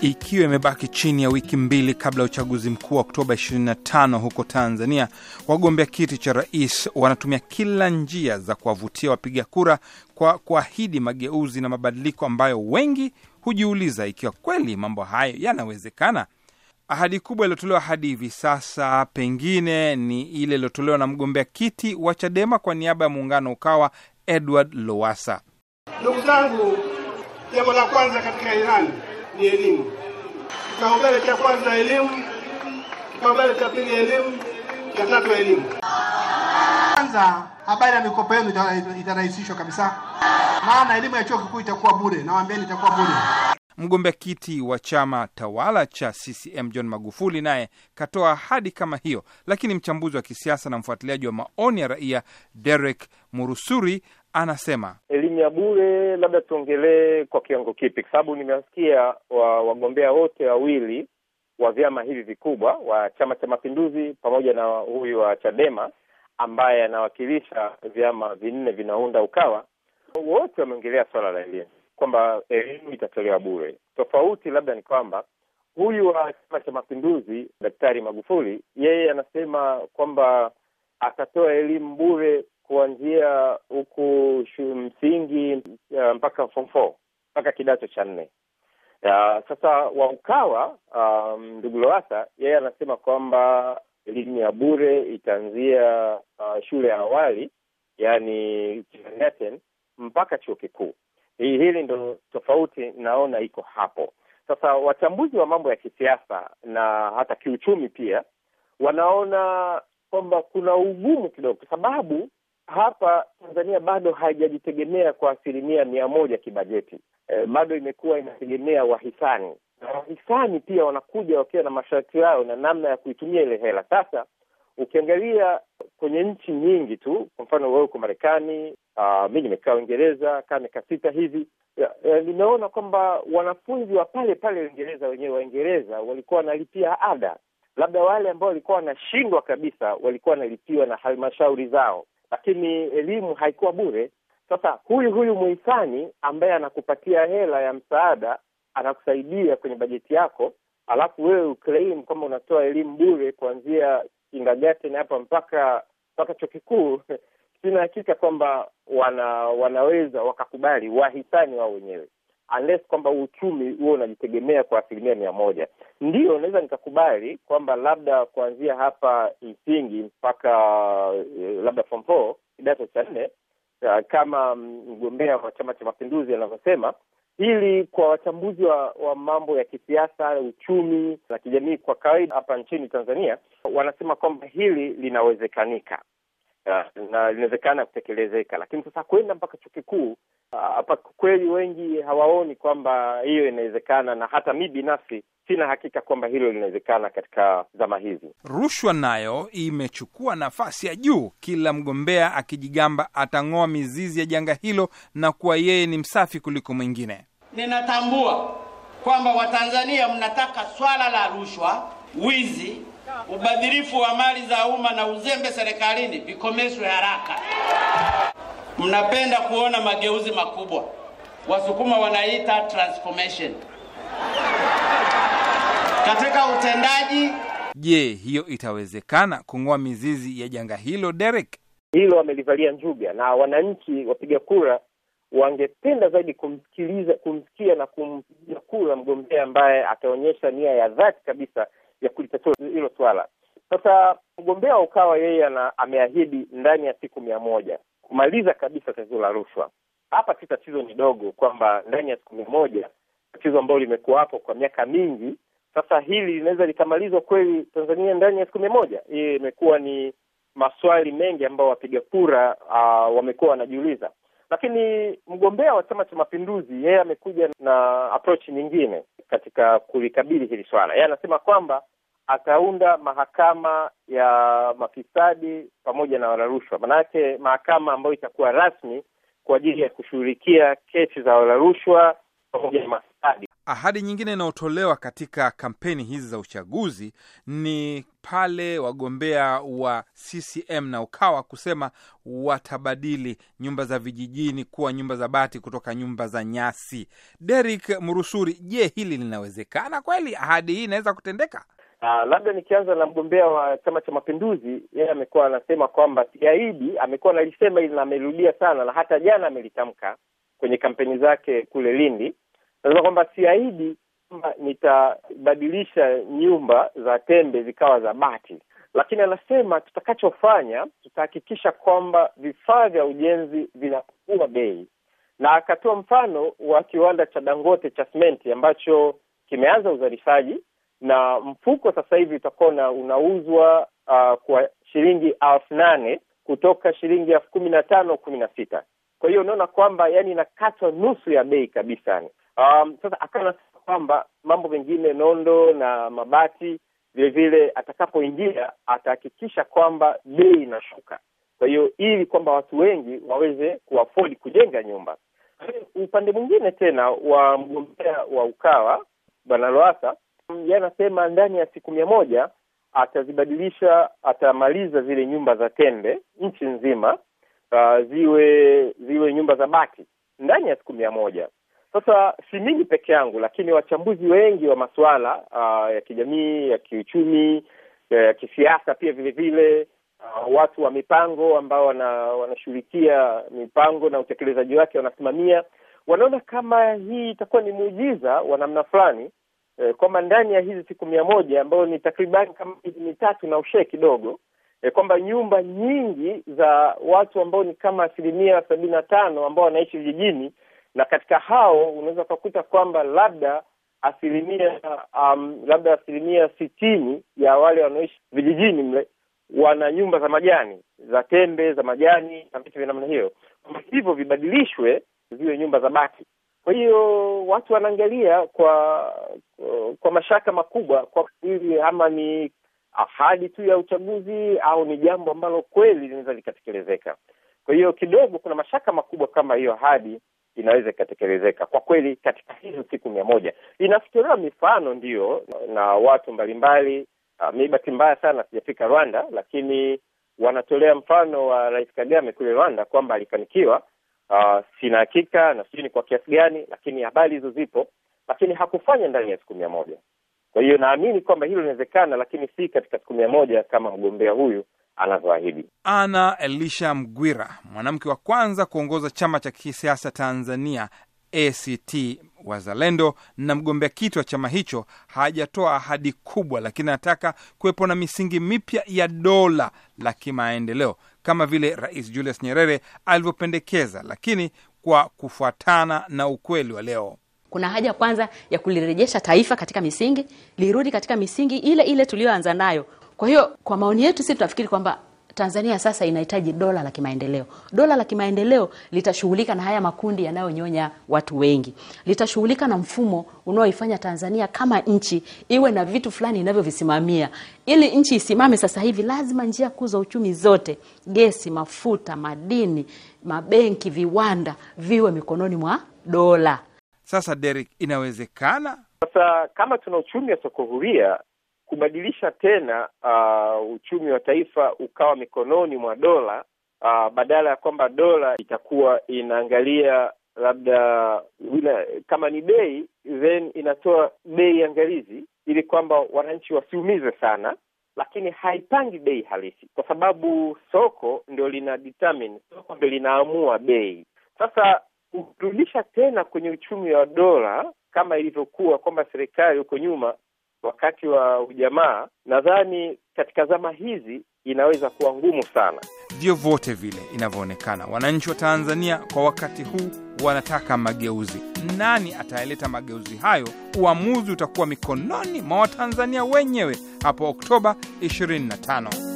Ikiwa imebaki chini ya wiki mbili kabla ya uchaguzi mkuu wa Oktoba 25 huko Tanzania, wagombea kiti cha rais wanatumia kila njia za kuwavutia wapiga kura kwa kuahidi mageuzi na mabadiliko ambayo wengi hujiuliza ikiwa kweli mambo hayo yanawezekana. Ahadi kubwa iliyotolewa hadi hivi sasa pengine ni ile iliyotolewa na mgombea kiti wa Chadema kwa niaba ya muungano Ukawa, Edward Lowasa. Ndugu zangu, jambo la kwanza katika ilani ni elimu. Kipaumbele cha kwanza elimu, kipaumbele cha pili elimu, cha tatu elimu. Kwanza habari ya mikopo yenu itarahisishwa kabisa, maana elimu ya chuo kikuu itakuwa bure. Nawaambieni itakuwa bure. Mgombea kiti wa chama tawala cha CCM John Magufuli naye katoa ahadi kama hiyo, lakini mchambuzi wa kisiasa na mfuatiliaji wa maoni ya raia Derek Murusuri anasema elimu ya bure, labda tuongelee kwa kiwango kipi? Kwa sababu nimewasikia wa wagombea wote wawili wa vyama hivi vikubwa wa Chama cha Mapinduzi pamoja na huyu wa Chadema ambaye anawakilisha vyama vinne vinaunda Ukawa, wote wameongelea swala la elimu kwamba elimu itatolewa bure. Tofauti labda ni kwamba huyu wa Chama cha Mapinduzi Daktari Magufuli yeye anasema kwamba atatoa elimu bure kuanzia huku msingi uh, mpaka form four mpaka kidato cha nne. Uh, sasa wa Ukawa ndugu um, Lowassa yeye anasema kwamba elimu ya bure itaanzia uh, shule ya awali yani kindergarten mpaka chuo kikuu. Hili ndo tofauti naona iko hapo. Sasa wachambuzi wa mambo ya kisiasa na hata kiuchumi pia wanaona kwamba kuna ugumu kidogo, kwa sababu hapa Tanzania bado haijajitegemea kwa asilimia mia moja kibajeti. E, bado imekuwa inategemea wahisani, na wahisani pia wanakuja wakiwa na masharti yao na namna ya kuitumia ile hela. Sasa ukiangalia kwenye nchi nyingi tu, kwa mfano wewe uko Marekani, mi nimekaa Uingereza kaa miaka sita hivi, nimeona kwamba wanafunzi wa pale pale Uingereza wenyewe Waingereza walikuwa wanalipia ada, labda wale ambao walikuwa wanashindwa kabisa walikuwa wanalipiwa na halmashauri zao, lakini elimu haikuwa bure. Sasa huyu huyu muhisani ambaye anakupatia hela ya msaada anakusaidia kwenye bajeti yako, alafu wewe uclaim kwamba unatoa elimu bure kuanzia kindergarten hapa mpaka mpaka chuo kikuu sina hakika kwamba wana wanaweza wakakubali wahisani wao wenyewe, unless kwamba uchumi huo unajitegemea kwa asilimia mia moja. Ndio naweza nikakubali kwamba labda kuanzia hapa msingi mpaka uh, labda form four kidato cha nne, uh, kama mgombea wa Chama cha Mapinduzi anavyosema hili kwa wachambuzi wa, wa mambo ya kisiasa, uchumi na kijamii kwa kawaida hapa nchini Tanzania wanasema kwamba hili linawezekanika na linawezekana kutekelezeka, lakini sasa kwenda mpaka chuo kikuu hapa, kweli wengi hawaoni kwamba hiyo inawezekana, na hata mi binafsi sina hakika kwamba hilo linawezekana katika zama hizi. Rushwa nayo imechukua nafasi ya juu, kila mgombea akijigamba atang'oa mizizi ya janga hilo na kuwa yeye ni msafi kuliko mwingine. Ninatambua kwamba Watanzania mnataka swala la rushwa, wizi, ubadhirifu wa mali za umma na uzembe serikalini vikomeshwe haraka. Mnapenda kuona mageuzi makubwa, Wasukuma wanaita transformation katika utendaji. Je, hiyo itawezekana kung'oa mizizi ya janga hilo, Derek? Hilo wamelivalia njuga, na wananchi wapiga kura wangependa zaidi kumsikiliza, kumsikia na kumpigia kura mgombea ambaye ataonyesha nia ya dhati kabisa ya kulitatua hilo swala. Sasa mgombea wa Ukawa yeye ameahidi ndani ya siku mia moja kumaliza kabisa tatizo la rushwa. Hapa si tatizo ni dogo, kwamba ndani ya siku mia moja, tatizo ambalo limekuwa hapo kwa miaka mingi sasa, hili linaweza likamalizwa kweli Tanzania ndani ya siku mia moja? Hii imekuwa ni maswali mengi ambayo wapiga kura uh, wamekuwa wanajiuliza lakini mgombea wa Chama cha Mapinduzi yeye amekuja na approach nyingine katika kulikabili hili swala. Yeye anasema kwamba ataunda mahakama ya mafisadi pamoja na walarushwa, maanake mahakama ambayo itakuwa rasmi kwa ajili ya kushughulikia kesi za walarushwa pamoja na mafisadi. Ahadi nyingine inayotolewa katika kampeni hizi za uchaguzi ni pale wagombea wa CCM na Ukawa kusema watabadili nyumba za vijijini kuwa nyumba za bati kutoka nyumba za nyasi. Derek Murusuri, je, hili linawezekana kweli? Ahadi hii inaweza kutendeka? Uh, labda nikianza na mgombea wa Chama cha Mapinduzi, yeye amekuwa anasema kwamba siahidi, amekuwa analisema hili na amerudia sana, na hata jana amelitamka kwenye kampeni zake kule Lindi, anasema kwamba siahidi kwamba nitabadilisha nyumba za tembe zikawa za bati, lakini anasema tutakachofanya, tutahakikisha kwamba vifaa vya ujenzi vinapungua bei, na akatoa mfano wa kiwanda cha Dangote cha simenti ambacho kimeanza uzalishaji na mfuko sasa hivi utakuwa unauzwa uh, kwa shilingi elfu nane kutoka shilingi elfu kumi na tano kumi na sita kwa hiyo unaona kwamba yani inakatwa nusu ya bei kabisa yani. Um, sasa akawa kwamba mambo mengine nondo na mabati vile vile atakapoingia atahakikisha kwamba bei inashuka, kwa hiyo ili kwamba watu wengi waweze kuafodi kujenga nyumba. Upande mwingine tena wa mgombea wa Ukawa Bwana Lowassa yeye anasema ndani ya siku mia moja atazibadilisha, atamaliza zile nyumba za tembe nchi nzima, uh, ziwe ziwe nyumba za bati ndani ya siku mia moja. Sasa si mimi peke yangu, lakini wachambuzi wengi wa masuala uh, ya kijamii, ya kiuchumi, ya, kisiasa pia vile vile uh, watu wa mipango ambao wana, wanashughulikia mipango na utekelezaji wake, wanasimamia, wanaona kama hii itakuwa ni muujiza wa namna fulani E, kwamba ndani ya hizi siku mia moja ambayo ni takribani kama miezi mitatu na ushee kidogo e, kwamba nyumba nyingi za watu ambao ni kama asilimia sabini na tano ambao wanaishi vijijini, na katika hao unaweza ukakuta kwamba labda asilimia um, labda asilimia sitini ya wale wanaoishi vijijini mle wana nyumba za majani za tembe za majani na vitu vya namna hiyo, hivyo vibadilishwe ziwe nyumba za bati. Kwa hiyo watu wanaangalia kwa kwa mashaka makubwa kwa ili ama ni ahadi tu ya uchaguzi au ni jambo ambalo kweli linaweza likatekelezeka. Kwa hiyo kidogo kuna mashaka makubwa kama hiyo ahadi inaweza ikatekelezeka kwa kweli katika hizo siku mia moja. Inafikiriwa mifano ndiyo na, watu mbalimbali. Uh, mi bahati mbaya sana sijafika Rwanda, lakini wanatolea mfano wa Rais Kagame kule Rwanda kwamba alifanikiwa Uh, sina hakika na sijui ni kwa kiasi gani, lakini habari hizo zipo, lakini hakufanya ndani ya siku mia moja. Kwa hiyo naamini kwamba hilo linawezekana, lakini si katika siku mia moja kama mgombea huyu anavyoahidi. Ana Elisha Mgwira, mwanamke wa kwanza kuongoza chama cha kisiasa Tanzania ACT Wazalendo na mgombea kiti wa chama hicho, hajatoa ahadi kubwa, lakini anataka kuwepo na misingi mipya ya dola la kimaendeleo kama vile Rais Julius Nyerere alivyopendekeza, lakini kwa kufuatana na ukweli wa leo. Kuna haja kwanza ya kulirejesha taifa katika misingi, lirudi katika misingi ile ile tuliyoanza nayo. Kwa hiyo, kwa maoni yetu sisi tunafikiri kwamba Tanzania sasa inahitaji dola la kimaendeleo. Dola la kimaendeleo litashughulika na haya makundi yanayonyonya watu wengi, litashughulika na mfumo unaoifanya Tanzania kama nchi iwe na vitu fulani inavyovisimamia. Ili nchi isimame sasa hivi, lazima njia kuu za uchumi zote, gesi, mafuta, madini, mabenki, viwanda, viwe mikononi mwa dola. Sasa Derek, inawezekana sasa kama tuna uchumi wa soko huria kubadilisha tena uh, uchumi wa taifa ukawa mikononi mwa dola uh, badala ya kwamba dola itakuwa inaangalia labda ina, kama ni bei then inatoa bei angalizi ili kwamba wananchi wasiumize sana, lakini haipangi bei halisi, kwa sababu soko ndio lina determine, soko ndio linaamua bei. Sasa kurudisha tena kwenye uchumi wa dola kama ilivyokuwa kwamba serikali huko nyuma wakati wa ujamaa, nadhani katika zama hizi inaweza kuwa ngumu sana. Vyovyote vile inavyoonekana, wananchi wa Tanzania kwa wakati huu wanataka mageuzi. Nani atayaleta mageuzi hayo? Uamuzi utakuwa mikononi mwa Watanzania wenyewe hapo Oktoba 25.